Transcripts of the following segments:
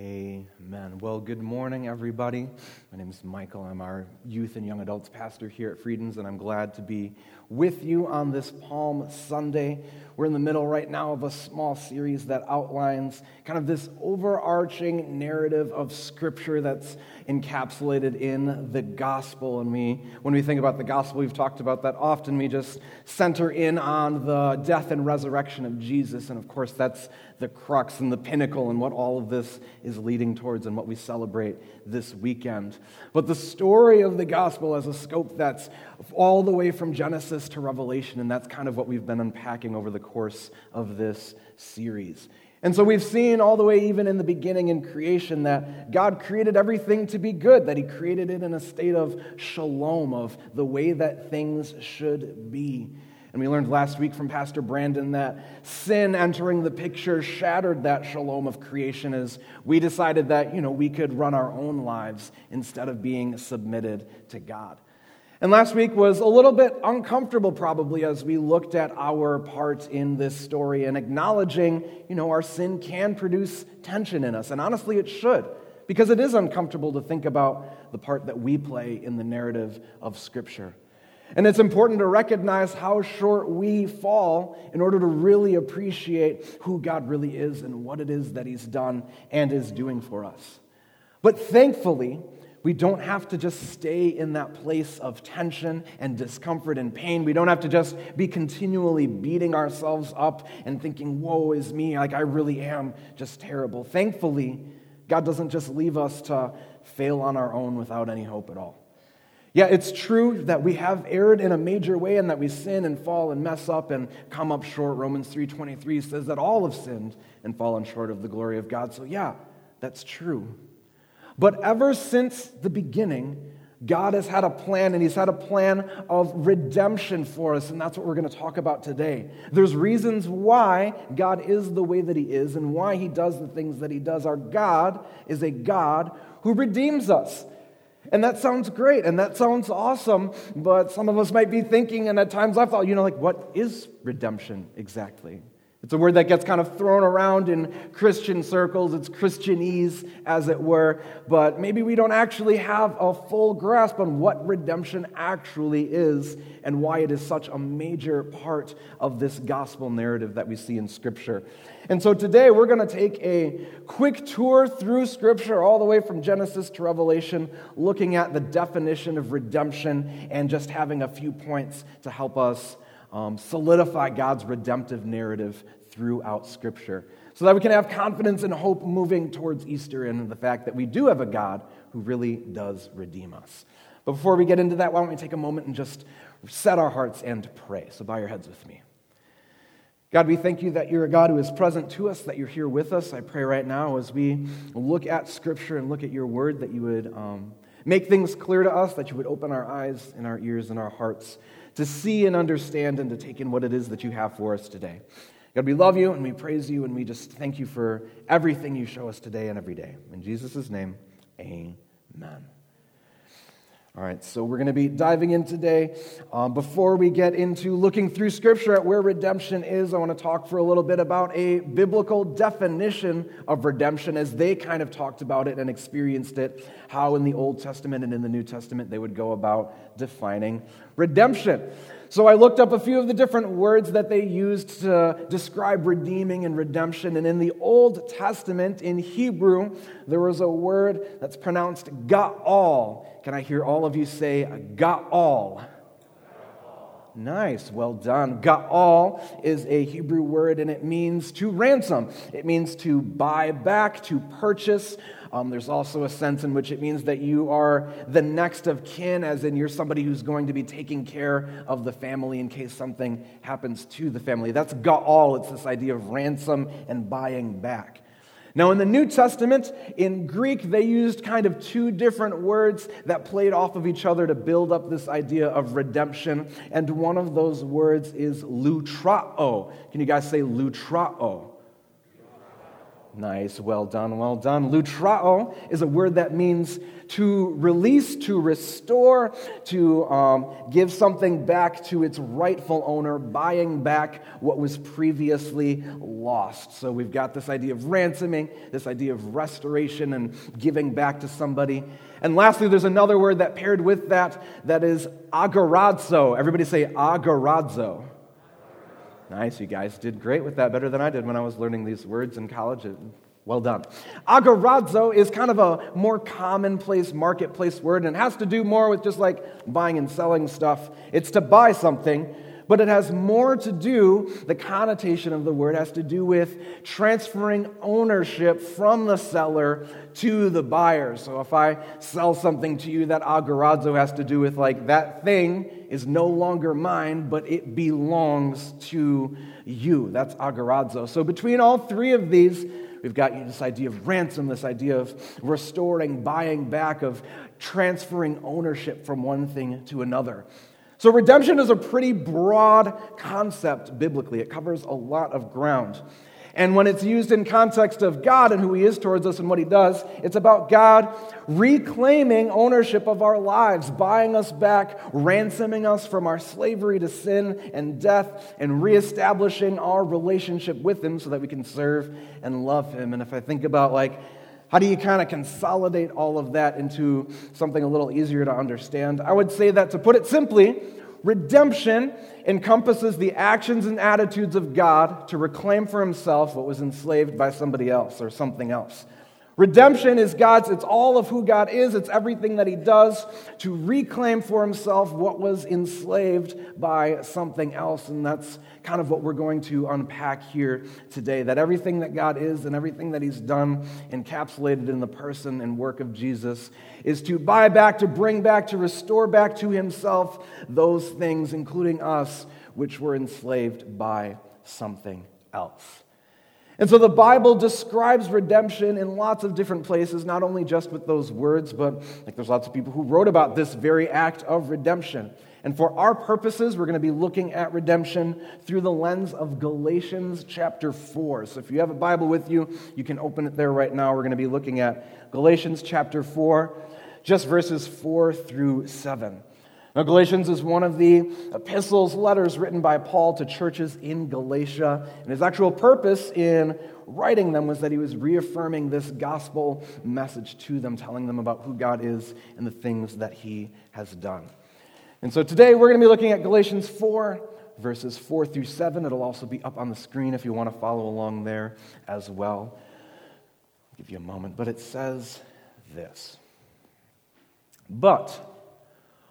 Amen. Well, good morning, everybody. My name is Michael. I'm our youth and young adults pastor here at Friedens, and I'm glad to be with you on this Palm Sunday. We're in the middle right now of a small series that outlines kind of this overarching narrative of Scripture that's encapsulated in the gospel. And we, when we think about the gospel, we've talked about that often. We just center in on the death and resurrection of Jesus. And of course, that's the crux and the pinnacle and what all of this is leading towards and what we celebrate this weekend. But the story of the gospel has a scope that's all the way from Genesis to Revelation, and that's kind of what we've been unpacking over the course of this series. And so we've seen all the way, even in the beginning in creation, that God created everything to be good, that He created it in a state of shalom, of the way that things should be. And we learned last week from Pastor Brandon that sin entering the picture shattered that shalom of creation as we decided that, you know, we could run our own lives instead of being submitted to God. And last week was a little bit uncomfortable, probably, as we looked at our part in this story and acknowledging, you know, our sin can produce tension in us. And honestly, it should, because it is uncomfortable to think about the part that we play in the narrative of Scripture. And it's important to recognize how short we fall in order to really appreciate who God really is and what it is that He's done and is doing for us. But thankfully, we don't have to just stay in that place of tension and discomfort and pain. We don't have to just be continually beating ourselves up and thinking, woe is me, like I really am just terrible. Thankfully, God doesn't just leave us to fail on our own without any hope at all. Yeah, it's true that we have erred in a major way and that we sin and fall and mess up and come up short. Romans 3:23 says that all have sinned and fallen short of the glory of God. So yeah, that's true. But ever since the beginning, God has had a plan, and He's had a plan of redemption for us, and that's what we're going to talk about today. There's reasons why God is the way that He is and why He does the things that He does. Our God is a God who redeems us. And that sounds great and that sounds awesome, but some of us might be thinking, and at times I've thought, you know, like, what is redemption exactly? It's a word that gets kind of thrown around in Christian circles. It's Christianese, as it were. But maybe we don't actually have a full grasp on what redemption actually is and why it is such a major part of this gospel narrative that we see in Scripture. And so today we're going to take a quick tour through Scripture, all the way from Genesis to Revelation, looking at the definition of redemption and just having a few points to help us um, solidify God's redemptive narrative throughout Scripture so that we can have confidence and hope moving towards Easter and the fact that we do have a God who really does redeem us. But before we get into that, why don't we take a moment and just set our hearts and pray? So bow your heads with me. God, we thank you that you're a God who is present to us, that you're here with us. I pray right now as we look at Scripture and look at your word that you would um, make things clear to us, that you would open our eyes and our ears and our hearts to see and understand and to take in what it is that you have for us today. God, we love you and we praise you and we just thank you for everything you show us today and every day. In Jesus' name, amen. All right, so we're going to be diving in today. Um, before we get into looking through Scripture at where redemption is, I want to talk for a little bit about a biblical definition of redemption as they kind of talked about it and experienced it, how in the Old Testament and in the New Testament they would go about defining redemption. So I looked up a few of the different words that they used to describe redeeming and redemption. And in the Old Testament, in Hebrew, there was a word that's pronounced ga'al. Can I hear all of you say ga'al? Nice, well done. Ga'al is a Hebrew word and it means to ransom. It means to buy back, to purchase. Um, there's also a sense in which it means that you are the next of kin, as in you're somebody who's going to be taking care of the family in case something happens to the family. That's ga'al. It's this idea of ransom and buying back. Now, in the New Testament, in Greek, they used kind of two different words that played off of each other to build up this idea of redemption. And one of those words is lutrao. Can you guys say lutrao? Nice, well done, well done. Lutrao is a word that means to release, to restore, to um, give something back to its rightful owner, buying back what was previously lost. So we've got this idea of ransoming, this idea of restoration and giving back to somebody. And lastly, there's another word that paired with that that is agorazo. Everybody say agorazo. Nice, you guys did great with that, better than I did when I was learning these words in college. Well done. Agorazo is kind of a more commonplace marketplace word and it has to do more with just like buying and selling stuff. It's to buy something, but it has more to do, the connotation of the word has to do with transferring ownership from the seller to the buyer. So if I sell something to you, that agorazo has to do with like that thing is no longer mine, but it belongs to you. That's agorazo. So between all three of these, we've got this idea of ransom, this idea of restoring, buying back, of transferring ownership from one thing to another. So, redemption is a pretty broad concept biblically. It covers a lot of ground. And when it's used in context of God and who He is towards us and what He does, it's about God reclaiming ownership of our lives, buying us back, ransoming us from our slavery to sin and death, and reestablishing our relationship with Him so that we can serve and love Him. And if I think about like how do you kind of consolidate all of that into something a little easier to understand? I would say that to put it simply, redemption encompasses the actions and attitudes of God to reclaim for himself what was enslaved by somebody else or something else. Redemption is God's, it's all of who God is, it's everything that He does to reclaim for Himself what was enslaved by something else. And that's kind of what we're going to unpack here today. That everything that God is and everything that He's done, encapsulated in the person and work of Jesus, is to buy back, to bring back, to restore back to Himself those things, including us, which were enslaved by something else. And so the Bible describes redemption in lots of different places, not only just with those words, but like there's lots of people who wrote about this very act of redemption. And for our purposes, we're going to be looking at redemption through the lens of Galatians chapter 4. So if you have a Bible with you, you can open it there right now. We're going to be looking at Galatians chapter 4, just verses 4 through 7. Now, Galatians is one of the epistles, letters written by Paul to churches in Galatia. And his actual purpose in writing them was that he was reaffirming this gospel message to them, telling them about who God is and the things that he has done. And so today we're going to be looking at Galatians 4, verses 4 through 7. It'll also be up on the screen if you want to follow along there as well. I'll give you a moment, but it says this. But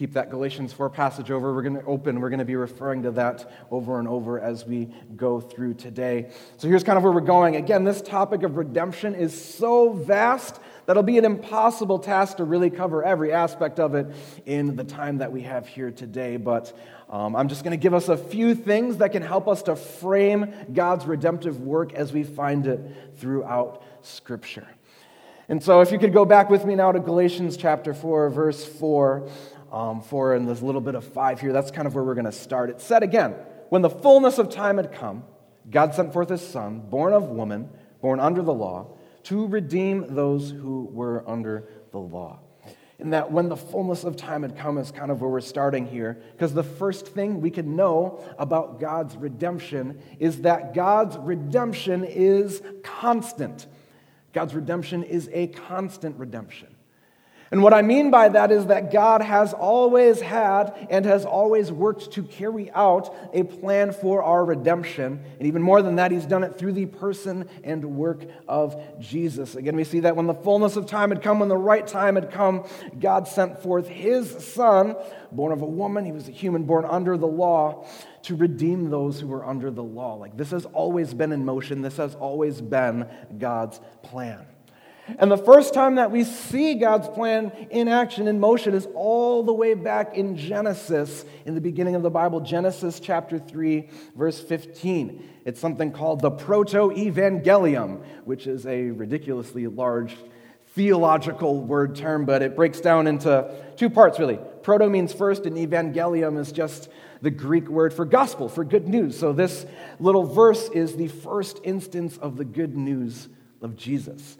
keep that Galatians 4 passage over. We're going to open, we're going to be referring to that over and over as we go through today. So here's kind of where we're going. Again, this topic of redemption is so vast that it'll be an impossible task to really cover every aspect of it in the time that we have here today. But um, I'm just going to give us a few things that can help us to frame God's redemptive work as we find it throughout Scripture. And so, if you could go back with me now to Galatians chapter 4, verse 4 um, four and there's a little bit of five here. That's kind of where we're going to start. It said again, when the fullness of time had come, God sent forth his son, born of woman, born under the law, to redeem those who were under the law. And that when the fullness of time had come is kind of where we're starting here. Because the first thing we can know about God's redemption is that God's redemption is constant. God's redemption is a constant redemption. And what I mean by that is that God has always had and has always worked to carry out a plan for our redemption. And even more than that, He's done it through the person and work of Jesus. Again, we see that when the fullness of time had come, when the right time had come, God sent forth His Son, born of a woman. He was a human born under the law to redeem those who were under the law. Like this has always been in motion, this has always been God's plan. And the first time that we see God's plan in action, in motion, is all the way back in Genesis, in the beginning of the Bible, Genesis chapter 3, verse 15. It's something called the Proto Evangelium, which is a ridiculously large theological word term, but it breaks down into two parts, really. Proto means first, and evangelium is just the Greek word for gospel, for good news. So this little verse is the first instance of the good news of Jesus.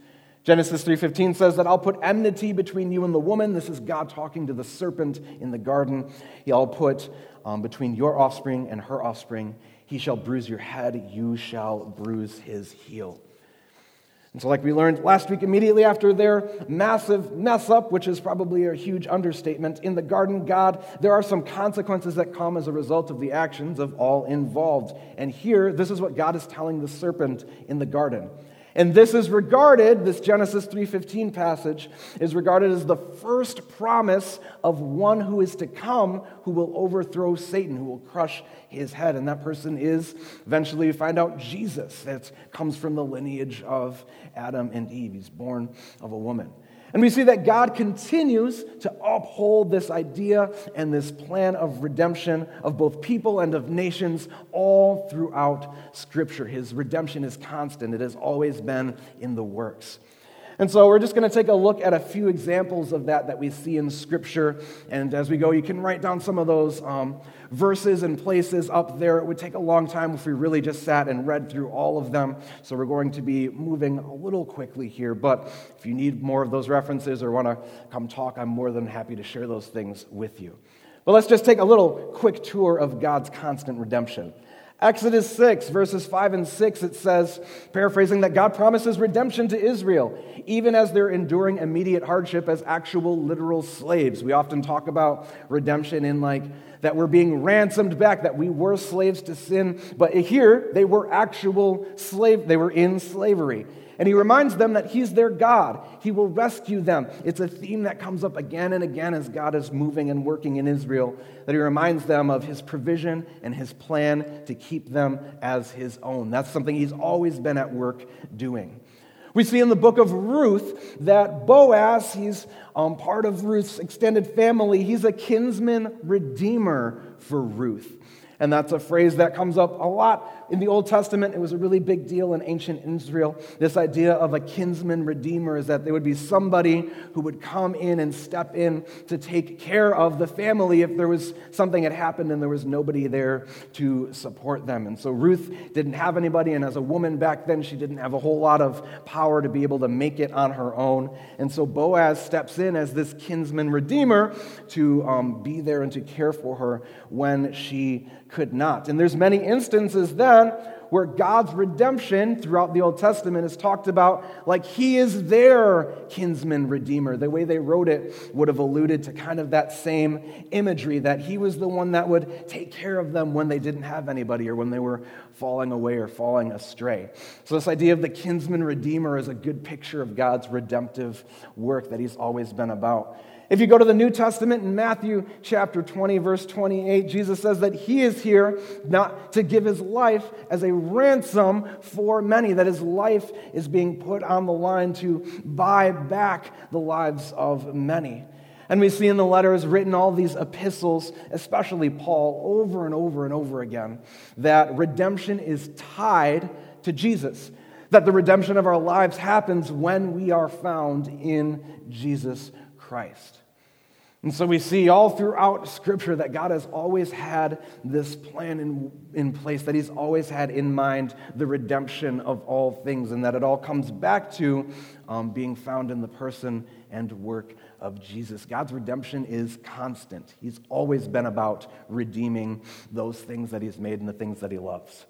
Genesis 3:15 says that I'll put enmity between you and the woman. This is God talking to the serpent in the garden. He'll put um, between your offspring and her offspring. He shall bruise your head, you shall bruise his heel. And so, like we learned last week, immediately after their massive mess up, which is probably a huge understatement, in the garden, God, there are some consequences that come as a result of the actions of all involved. And here, this is what God is telling the serpent in the garden. And this is regarded, this Genesis 3:15 passage is regarded as the first promise of one who is to come who will overthrow Satan, who will crush his head. And that person is eventually you find out Jesus. That comes from the lineage of Adam and Eve. He's born of a woman. And we see that God continues to uphold this idea and this plan of redemption of both people and of nations all throughout Scripture. His redemption is constant, it has always been in the works. And so we're just going to take a look at a few examples of that that we see in Scripture. And as we go, you can write down some of those um, verses and places up there. It would take a long time if we really just sat and read through all of them. So we're going to be moving a little quickly here. But if you need more of those references or want to come talk, I'm more than happy to share those things with you. But let's just take a little quick tour of God's constant redemption. Exodus 6, verses 5 and 6, it says, paraphrasing, that God promises redemption to Israel, even as they're enduring immediate hardship as actual literal slaves. We often talk about redemption in like that we're being ransomed back, that we were slaves to sin, but here they were actual slave, they were in slavery. And he reminds them that he's their God. He will rescue them. It's a theme that comes up again and again as God is moving and working in Israel, that he reminds them of his provision and his plan to keep them as his own. That's something he's always been at work doing. We see in the book of Ruth that Boaz, he's um, part of Ruth's extended family, he's a kinsman redeemer for Ruth. And that's a phrase that comes up a lot in the Old Testament. It was a really big deal in ancient Israel. This idea of a kinsman redeemer is that there would be somebody who would come in and step in to take care of the family if there was something had happened and there was nobody there to support them. And so Ruth didn't have anybody, and as a woman back then, she didn't have a whole lot of power to be able to make it on her own. And so Boaz steps in as this kinsman redeemer to um, be there and to care for her when she could not. And there's many instances then where God's redemption throughout the Old Testament is talked about like he is their kinsman redeemer. The way they wrote it would have alluded to kind of that same imagery that he was the one that would take care of them when they didn't have anybody or when they were falling away or falling astray. So, this idea of the kinsman redeemer is a good picture of God's redemptive work that he's always been about. If you go to the New Testament in Matthew chapter 20, verse 28, Jesus says that he is here not to give his life as a ransom for many, that his life is being put on the line to buy back the lives of many. And we see in the letters written, all these epistles, especially Paul, over and over and over again, that redemption is tied to Jesus. That the redemption of our lives happens when we are found in Jesus Christ. And so we see all throughout Scripture that God has always had this plan in, in place, that He's always had in mind the redemption of all things, and that it all comes back to um, being found in the person and work of Jesus. God's redemption is constant. He's always been about redeeming those things that He's made and the things that He loves.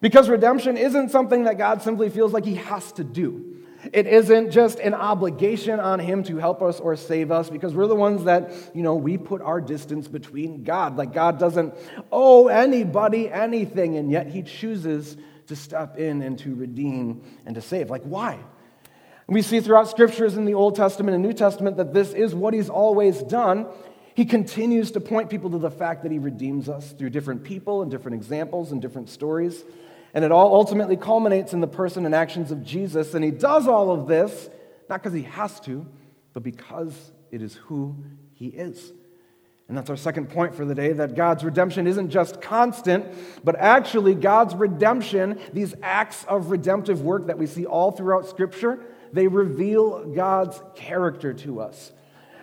Because redemption isn't something that God simply feels like He has to do. It isn't just an obligation on him to help us or save us because we're the ones that, you know, we put our distance between God. Like God doesn't owe anybody anything, and yet he chooses to step in and to redeem and to save. Like, why? We see throughout scriptures in the Old Testament and New Testament that this is what he's always done. He continues to point people to the fact that he redeems us through different people and different examples and different stories. And it all ultimately culminates in the person and actions of Jesus. And he does all of this, not because he has to, but because it is who he is. And that's our second point for the day that God's redemption isn't just constant, but actually, God's redemption, these acts of redemptive work that we see all throughout Scripture, they reveal God's character to us.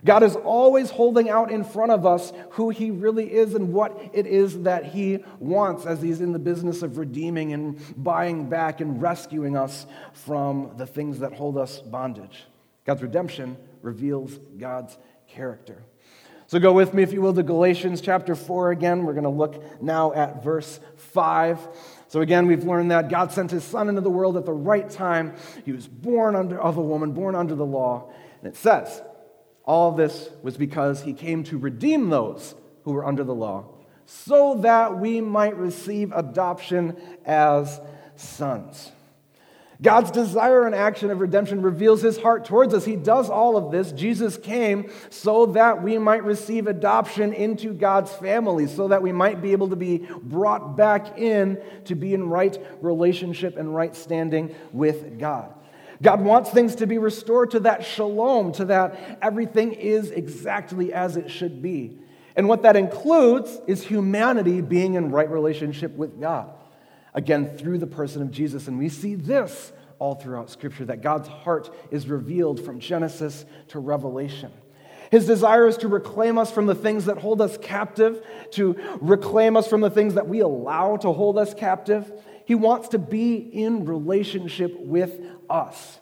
God is always holding out in front of us who He really is and what it is that He wants as He's in the business of redeeming and buying back and rescuing us from the things that hold us bondage. God's redemption reveals God's character. So go with me, if you will, to Galatians chapter 4 again. We're going to look now at verse 5. So again, we've learned that God sent his son into the world at the right time. He was born under, of a woman, born under the law. And it says, all this was because he came to redeem those who were under the law, so that we might receive adoption as sons. God's desire and action of redemption reveals his heart towards us. He does all of this. Jesus came so that we might receive adoption into God's family, so that we might be able to be brought back in to be in right relationship and right standing with God. God wants things to be restored to that shalom, to that everything is exactly as it should be. And what that includes is humanity being in right relationship with God. Again, through the person of Jesus. And we see this all throughout Scripture that God's heart is revealed from Genesis to Revelation. His desire is to reclaim us from the things that hold us captive, to reclaim us from the things that we allow to hold us captive. He wants to be in relationship with us.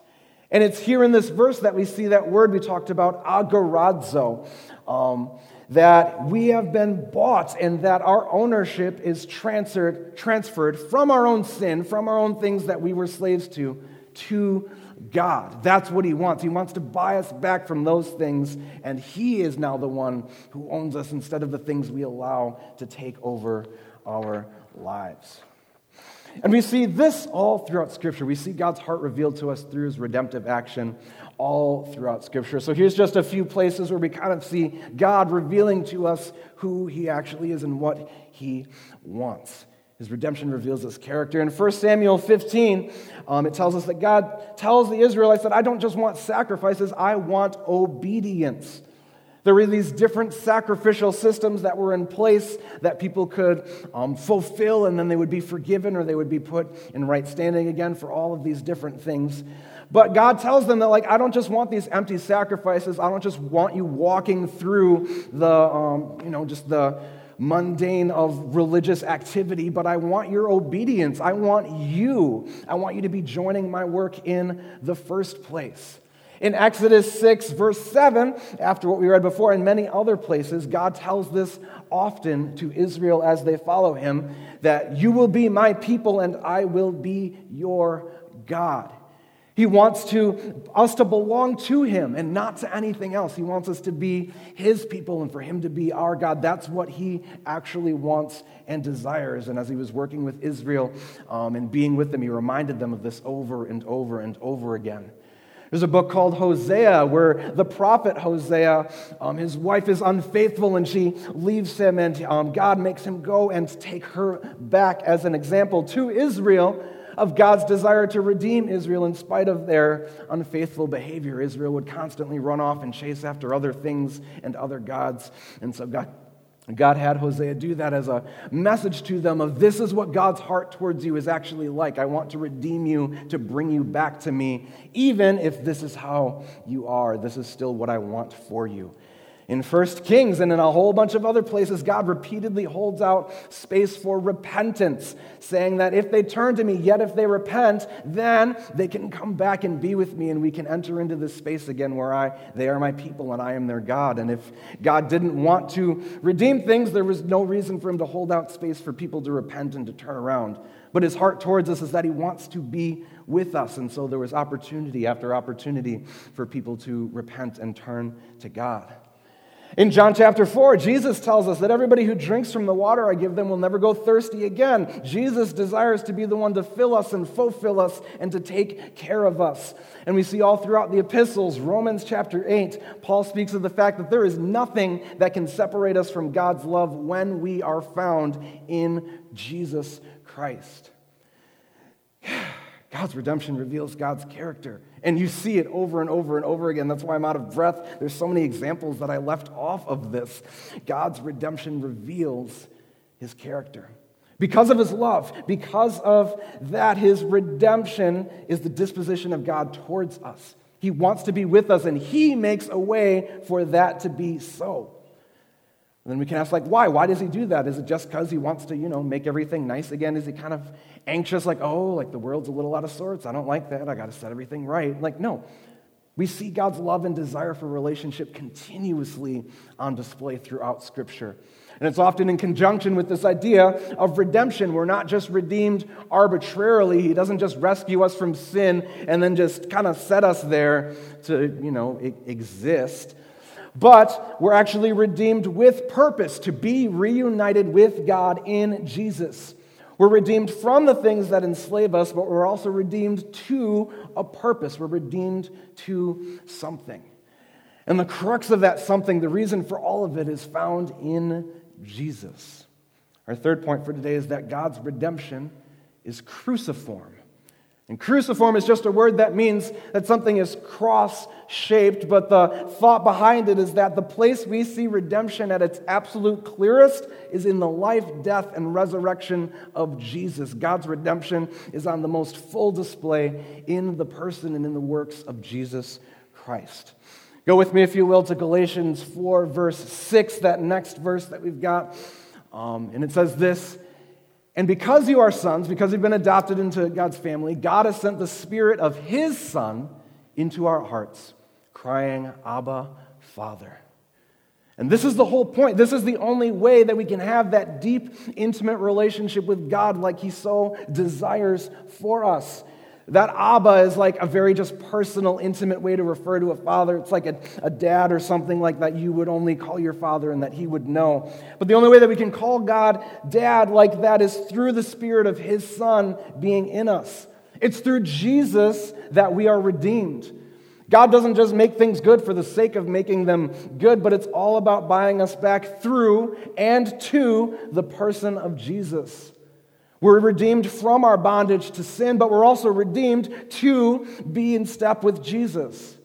And it's here in this verse that we see that word we talked about, agorazo, um, that we have been bought and that our ownership is transferred, transferred from our own sin, from our own things that we were slaves to, to God. That's what He wants. He wants to buy us back from those things, and He is now the one who owns us instead of the things we allow to take over our lives. And we see this all throughout Scripture. We see God's heart revealed to us through his redemptive action all throughout Scripture. So here's just a few places where we kind of see God revealing to us who he actually is and what he wants. His redemption reveals his character. In 1 Samuel 15, um, it tells us that God tells the Israelites that I don't just want sacrifices, I want obedience. There were these different sacrificial systems that were in place that people could um, fulfill, and then they would be forgiven or they would be put in right standing again for all of these different things. But God tells them that, like, I don't just want these empty sacrifices. I don't just want you walking through the, um, you know, just the mundane of religious activity, but I want your obedience. I want you. I want you to be joining my work in the first place. In Exodus 6, verse 7, after what we read before, in many other places, God tells this often to Israel as they follow him that you will be my people and I will be your God. He wants to, us to belong to him and not to anything else. He wants us to be his people and for him to be our God. That's what he actually wants and desires. And as he was working with Israel um, and being with them, he reminded them of this over and over and over again. There's a book called Hosea where the prophet Hosea, um, his wife is unfaithful and she leaves him, and um, God makes him go and take her back as an example to Israel of God's desire to redeem Israel in spite of their unfaithful behavior. Israel would constantly run off and chase after other things and other gods. And so God God had Hosea do that as a message to them of this is what God's heart towards you is actually like. I want to redeem you, to bring you back to me, even if this is how you are. This is still what I want for you. In 1 Kings and in a whole bunch of other places, God repeatedly holds out space for repentance, saying that if they turn to me, yet if they repent, then they can come back and be with me, and we can enter into this space again where I, they are my people and I am their God. And if God didn't want to redeem things, there was no reason for him to hold out space for people to repent and to turn around. But his heart towards us is that he wants to be with us. And so there was opportunity after opportunity for people to repent and turn to God. In John chapter 4, Jesus tells us that everybody who drinks from the water I give them will never go thirsty again. Jesus desires to be the one to fill us and fulfill us and to take care of us. And we see all throughout the epistles, Romans chapter 8, Paul speaks of the fact that there is nothing that can separate us from God's love when we are found in Jesus Christ. God's redemption reveals God's character. And you see it over and over and over again. That's why I'm out of breath. There's so many examples that I left off of this. God's redemption reveals his character. Because of his love, because of that, his redemption is the disposition of God towards us. He wants to be with us, and he makes a way for that to be so. And then we can ask, like, why? Why does he do that? Is it just because he wants to, you know, make everything nice again? Is he kind of anxious, like, oh, like the world's a little out of sorts. I don't like that. I got to set everything right. Like, no. We see God's love and desire for relationship continuously on display throughout Scripture. And it's often in conjunction with this idea of redemption. We're not just redeemed arbitrarily. He doesn't just rescue us from sin and then just kind of set us there to, you know, exist. But we're actually redeemed with purpose to be reunited with God in Jesus. We're redeemed from the things that enslave us, but we're also redeemed to a purpose. We're redeemed to something. And the crux of that something, the reason for all of it, is found in Jesus. Our third point for today is that God's redemption is cruciform. And cruciform is just a word that means that something is cross shaped, but the thought behind it is that the place we see redemption at its absolute clearest is in the life, death, and resurrection of Jesus. God's redemption is on the most full display in the person and in the works of Jesus Christ. Go with me, if you will, to Galatians 4, verse 6, that next verse that we've got. Um, and it says this and because you are sons, because you've been adopted into God's family, God has sent the Spirit of His Son into our hearts, crying, Abba, Father. And this is the whole point. This is the only way that we can have that deep, intimate relationship with God like He so desires for us. That Abba is like a very just personal, intimate way to refer to a father. It's like a, a dad or something like that you would only call your father and that he would know. But the only way that we can call God dad like that is through the spirit of his son being in us. It's through Jesus that we are redeemed. God doesn't just make things good for the sake of making them good, but it's all about buying us back through and to the person of Jesus. We're redeemed from our bondage to sin, but we're also redeemed to be in step with Jesus.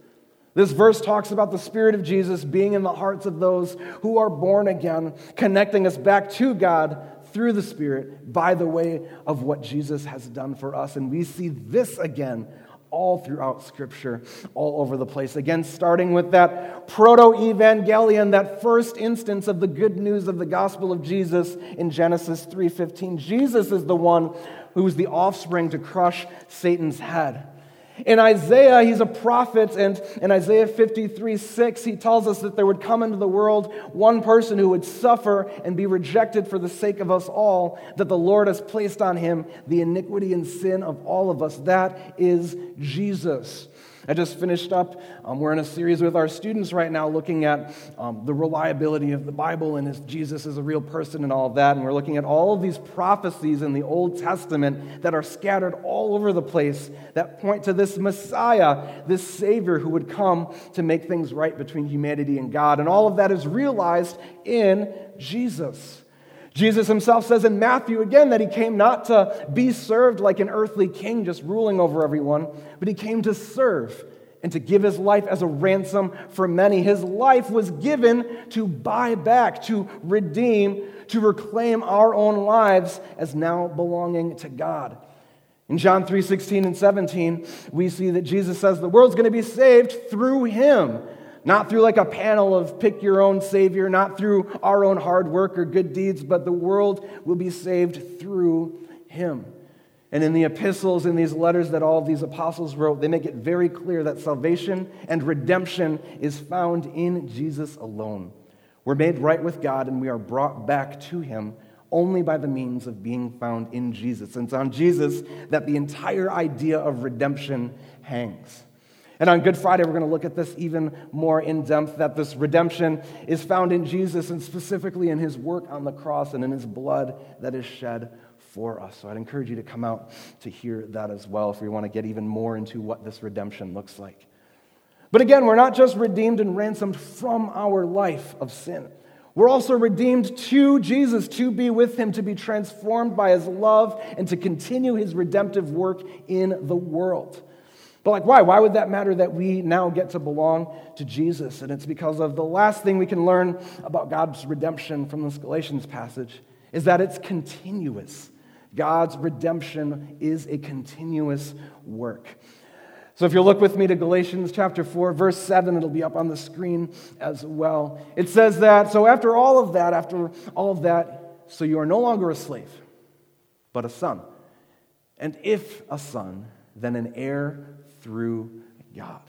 This verse talks about the Spirit of Jesus being in the hearts of those who are born again, connecting us back to God through the Spirit by the way of what Jesus has done for us. And we see this again all throughout Scripture, all over the place. Again, starting with that proto evangelion, that first instance of the good news of the gospel of Jesus in Genesis 3:15. Jesus is the one who is the offspring to crush Satan's head. In Isaiah, he's a prophet, and in Isaiah 53 6, he tells us that there would come into the world one person who would suffer and be rejected for the sake of us all, that the Lord has placed on him the iniquity and sin of all of us. That is Jesus. I just finished up, um, we're in a series with our students right now looking at um, the reliability of the Bible and if Jesus is a real person and all of that. And we're looking at all of these prophecies in the Old Testament that are scattered all over the place that point to this Messiah, this Savior who would come to make things right between humanity and God. And all of that is realized in Jesus. Jesus himself says in Matthew again that he came not to be served like an earthly king just ruling over everyone, but he came to serve and to give his life as a ransom for many. His life was given to buy back, to redeem, to reclaim our own lives as now belonging to God. In John 3 16 and 17, we see that Jesus says the world's going to be saved through him. Not through like a panel of pick your own Savior, not through our own hard work or good deeds, but the world will be saved through Him. And in the epistles, in these letters that all these apostles wrote, they make it very clear that salvation and redemption is found in Jesus alone. We're made right with God and we are brought back to Him only by the means of being found in Jesus. And it's on Jesus that the entire idea of redemption hangs. And on Good Friday, we're going to look at this even more in depth that this redemption is found in Jesus and specifically in his work on the cross and in his blood that is shed for us. So I'd encourage you to come out to hear that as well if we want to get even more into what this redemption looks like. But again, we're not just redeemed and ransomed from our life of sin. We're also redeemed to Jesus, to be with him, to be transformed by his love, and to continue his redemptive work in the world. But, like, why? Why would that matter that we now get to belong to Jesus? And it's because of the last thing we can learn about God's redemption from this Galatians passage is that it's continuous. God's redemption is a continuous work. So, if you'll look with me to Galatians chapter 4, verse 7, it'll be up on the screen as well. It says that, so after all of that, after all of that, so you are no longer a slave, but a son. And if a son, then an heir through God.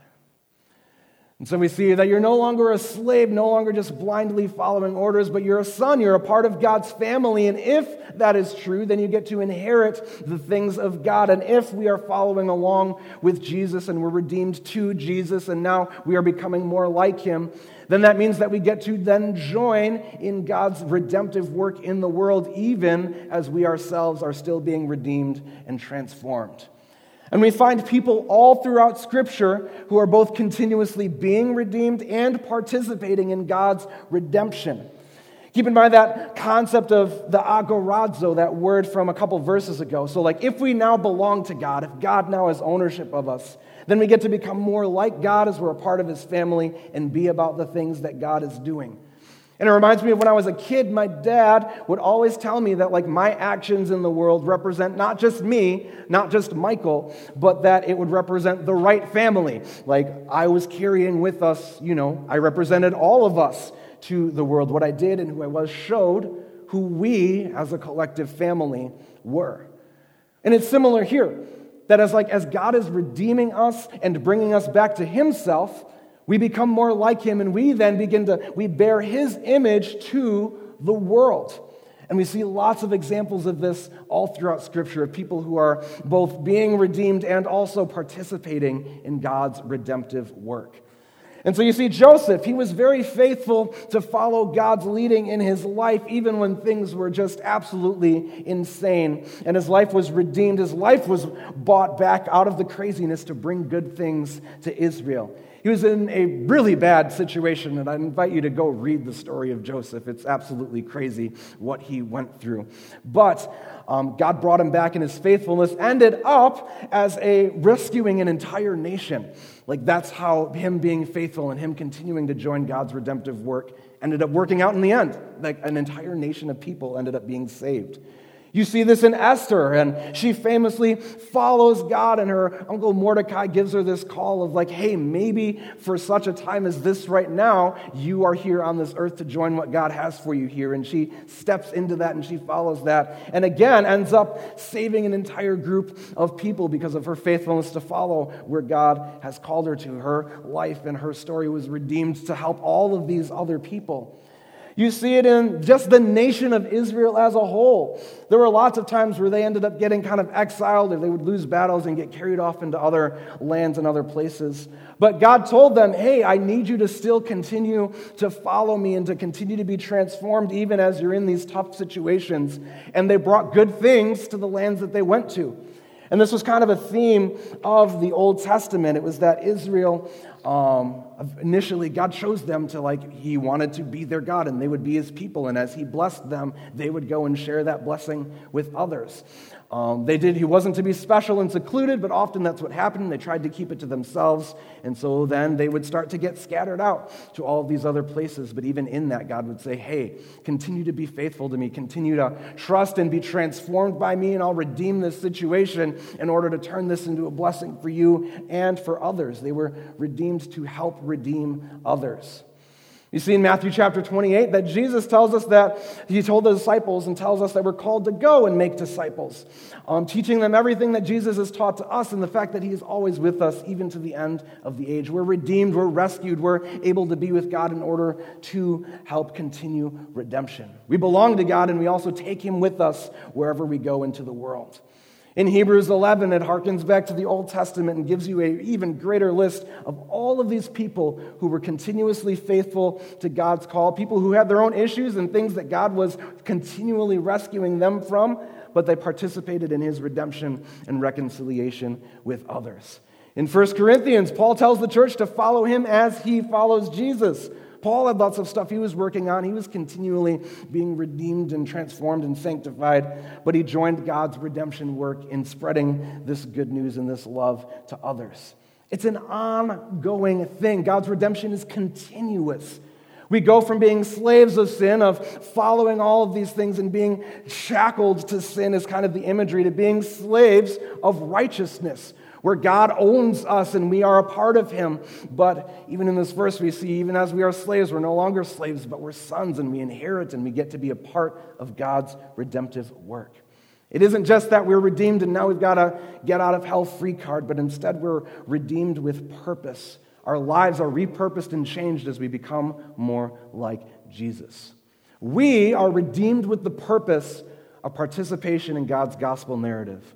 And so we see that you're no longer a slave, no longer just blindly following orders, but you're a son. You're a part of God's family. And if that is true, then you get to inherit the things of God. And if we are following along with Jesus and we're redeemed to Jesus and now we are becoming more like him, then that means that we get to then join in God's redemptive work in the world, even as we ourselves are still being redeemed and transformed. And we find people all throughout Scripture who are both continuously being redeemed and participating in God's redemption. Keep in mind that concept of the agorazo, that word from a couple verses ago. So, like, if we now belong to God, if God now has ownership of us, then we get to become more like God as we're a part of His family and be about the things that God is doing. And it reminds me of when I was a kid, my dad would always tell me that, like, my actions in the world represent not just me, not just Michael, but that it would represent the right family. Like, I was carrying with us, you know, I represented all of us to the world. What I did and who I was showed who we as a collective family were. And it's similar here that as like as God is redeeming us and bringing us back to himself, we become more like him, and we then begin to, we bear his image to the world. And we see lots of examples of this all throughout Scripture of people who are both being redeemed and also participating in God's redemptive work. And so you see, Joseph, he was very faithful to follow God's leading in his life, even when things were just absolutely insane. And his life was redeemed. His life was bought back out of the craziness to bring good things to Israel. He was in a really bad situation, and I invite you to go read the story of Joseph. It's absolutely crazy what he went through. But um, God brought him back in his faithfulness, ended up as a rescuing an entire nation. Like that's how him being faithful and him continuing to join God's redemptive work ended up working out in the end. Like an entire nation of people ended up being saved. You see this in Esther, and she famously follows God, and her uncle Mordecai gives her this call of, like, hey, maybe for such a time as this right now, you are here on this earth to join what God has for you here. And she steps into that and she follows that, and again ends up saving an entire group of people because of her faithfulness to follow where God has called her to. Her life and her story was redeemed to help all of these other people. You see it in just the nation of Israel as a whole. There were lots of times where they ended up getting kind of exiled or they would lose battles and get carried off into other lands and other places. But God told them, hey, I need you to still continue to follow me and to continue to be transformed even as you're in these tough situations. And they brought good things to the lands that they went to. And this was kind of a theme of the Old Testament. It was that Israel um, initially, God chose them to, like, He wanted to be their God and they would be His people. And as He blessed them, they would go and share that blessing with others. Um, they did, he wasn't to be special and secluded, but often that's what happened. They tried to keep it to themselves. And so then they would start to get scattered out to all of these other places. But even in that, God would say, Hey, continue to be faithful to me. Continue to trust and be transformed by me, and I'll redeem this situation in order to turn this into a blessing for you and for others. They were redeemed to help redeem others. You see in Matthew chapter 28 that Jesus tells us that he told the disciples and tells us that we're called to go and make disciples, um, teaching them everything that Jesus has taught to us and the fact that he is always with us even to the end of the age. We're redeemed, we're rescued, we're able to be with God in order to help continue redemption. We belong to God and we also take him with us wherever we go into the world. In Hebrews 11, it harkens back to the Old Testament and gives you an even greater list of all of these people who were continuously faithful to God's call, people who had their own issues and things that God was continually rescuing them from, but they participated in his redemption and reconciliation with others. In 1 Corinthians, Paul tells the church to follow him as he follows Jesus. Paul had lots of stuff he was working on. He was continually being redeemed and transformed and sanctified, but he joined God's redemption work in spreading this good news and this love to others. It's an ongoing thing. God's redemption is continuous. We go from being slaves of sin, of following all of these things and being shackled to sin, is kind of the imagery, to being slaves of righteousness, where God owns us and we are a part of Him. But even in this verse, we see even as we are slaves, we're no longer slaves, but we're sons and we inherit and we get to be a part of God's redemptive work. It isn't just that we're redeemed and now we've got a get out of hell free card, but instead we're redeemed with purpose. Our lives are repurposed and changed as we become more like Jesus. We are redeemed with the purpose of participation in God's gospel narrative.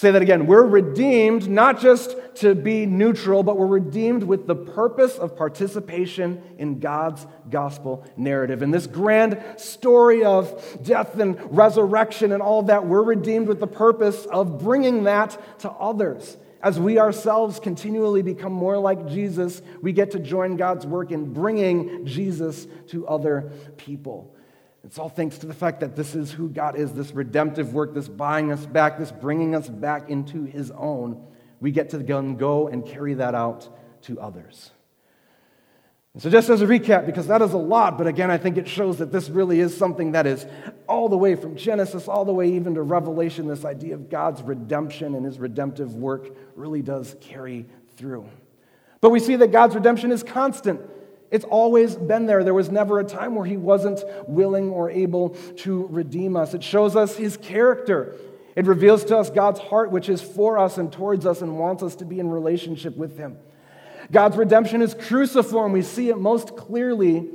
Say that again. We're redeemed not just to be neutral, but we're redeemed with the purpose of participation in God's gospel narrative. In this grand story of death and resurrection and all that, we're redeemed with the purpose of bringing that to others. As we ourselves continually become more like Jesus, we get to join God's work in bringing Jesus to other people. It's all thanks to the fact that this is who God is this redemptive work, this buying us back, this bringing us back into His own. We get to go and carry that out to others. And so, just as a recap, because that is a lot, but again, I think it shows that this really is something that is all the way from Genesis, all the way even to Revelation. This idea of God's redemption and His redemptive work really does carry through. But we see that God's redemption is constant. It's always been there. There was never a time where he wasn't willing or able to redeem us. It shows us his character. It reveals to us God's heart, which is for us and towards us and wants us to be in relationship with him. God's redemption is cruciform. We see it most clearly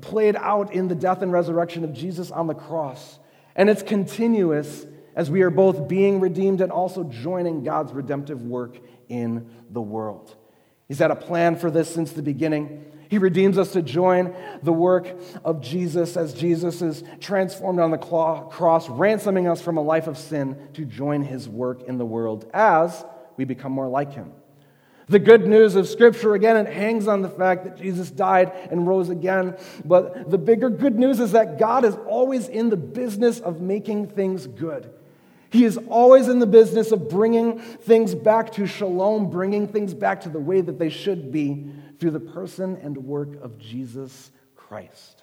played out in the death and resurrection of Jesus on the cross. And it's continuous as we are both being redeemed and also joining God's redemptive work in the world. He's had a plan for this since the beginning. He redeems us to join the work of Jesus as Jesus is transformed on the cross, ransoming us from a life of sin to join his work in the world as we become more like him. The good news of Scripture, again, it hangs on the fact that Jesus died and rose again. But the bigger good news is that God is always in the business of making things good. He is always in the business of bringing things back to shalom, bringing things back to the way that they should be through the person and work of Jesus Christ.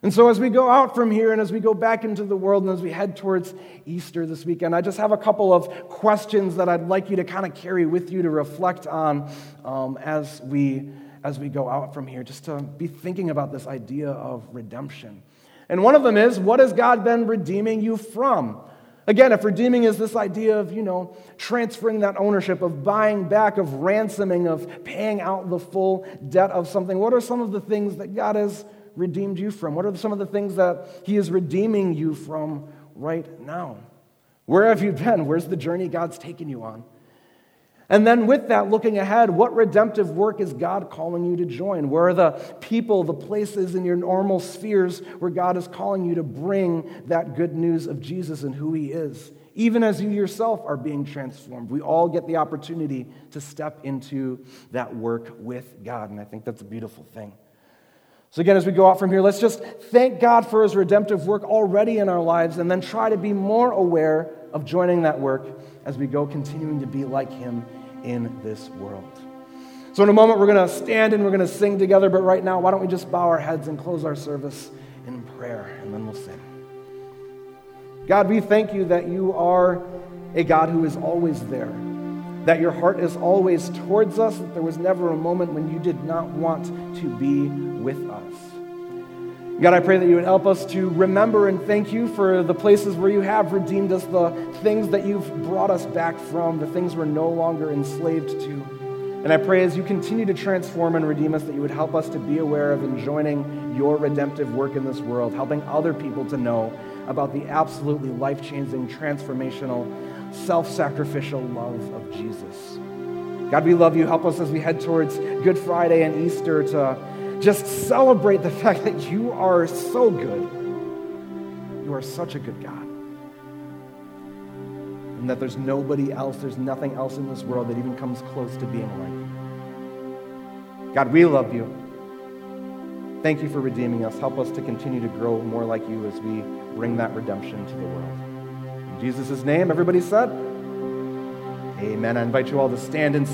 And so, as we go out from here and as we go back into the world and as we head towards Easter this weekend, I just have a couple of questions that I'd like you to kind of carry with you to reflect on um, as, we, as we go out from here, just to be thinking about this idea of redemption. And one of them is what has God been redeeming you from? Again, if redeeming is this idea of, you know, transferring that ownership, of buying back, of ransoming, of paying out the full debt of something, what are some of the things that God has redeemed you from? What are some of the things that He is redeeming you from right now? Where have you been? Where's the journey God's taken you on? And then, with that, looking ahead, what redemptive work is God calling you to join? Where are the people, the places in your normal spheres where God is calling you to bring that good news of Jesus and who He is? Even as you yourself are being transformed, we all get the opportunity to step into that work with God. And I think that's a beautiful thing. So, again, as we go out from here, let's just thank God for his redemptive work already in our lives and then try to be more aware of joining that work as we go continuing to be like him in this world. So, in a moment, we're going to stand and we're going to sing together, but right now, why don't we just bow our heads and close our service in prayer, and then we'll sing. God, we thank you that you are a God who is always there, that your heart is always towards us, that there was never a moment when you did not want to be with us. God, I pray that you would help us to remember and thank you for the places where you have redeemed us, the things that you've brought us back from, the things we're no longer enslaved to. And I pray as you continue to transform and redeem us that you would help us to be aware of and joining your redemptive work in this world, helping other people to know about the absolutely life changing, transformational, self sacrificial love of Jesus. God, we love you. Help us as we head towards Good Friday and Easter to just celebrate the fact that you are so good. You are such a good God. And that there's nobody else, there's nothing else in this world that even comes close to being like you. God, we love you. Thank you for redeeming us. Help us to continue to grow more like you as we bring that redemption to the world. In Jesus' name, everybody said, Amen. I invite you all to stand and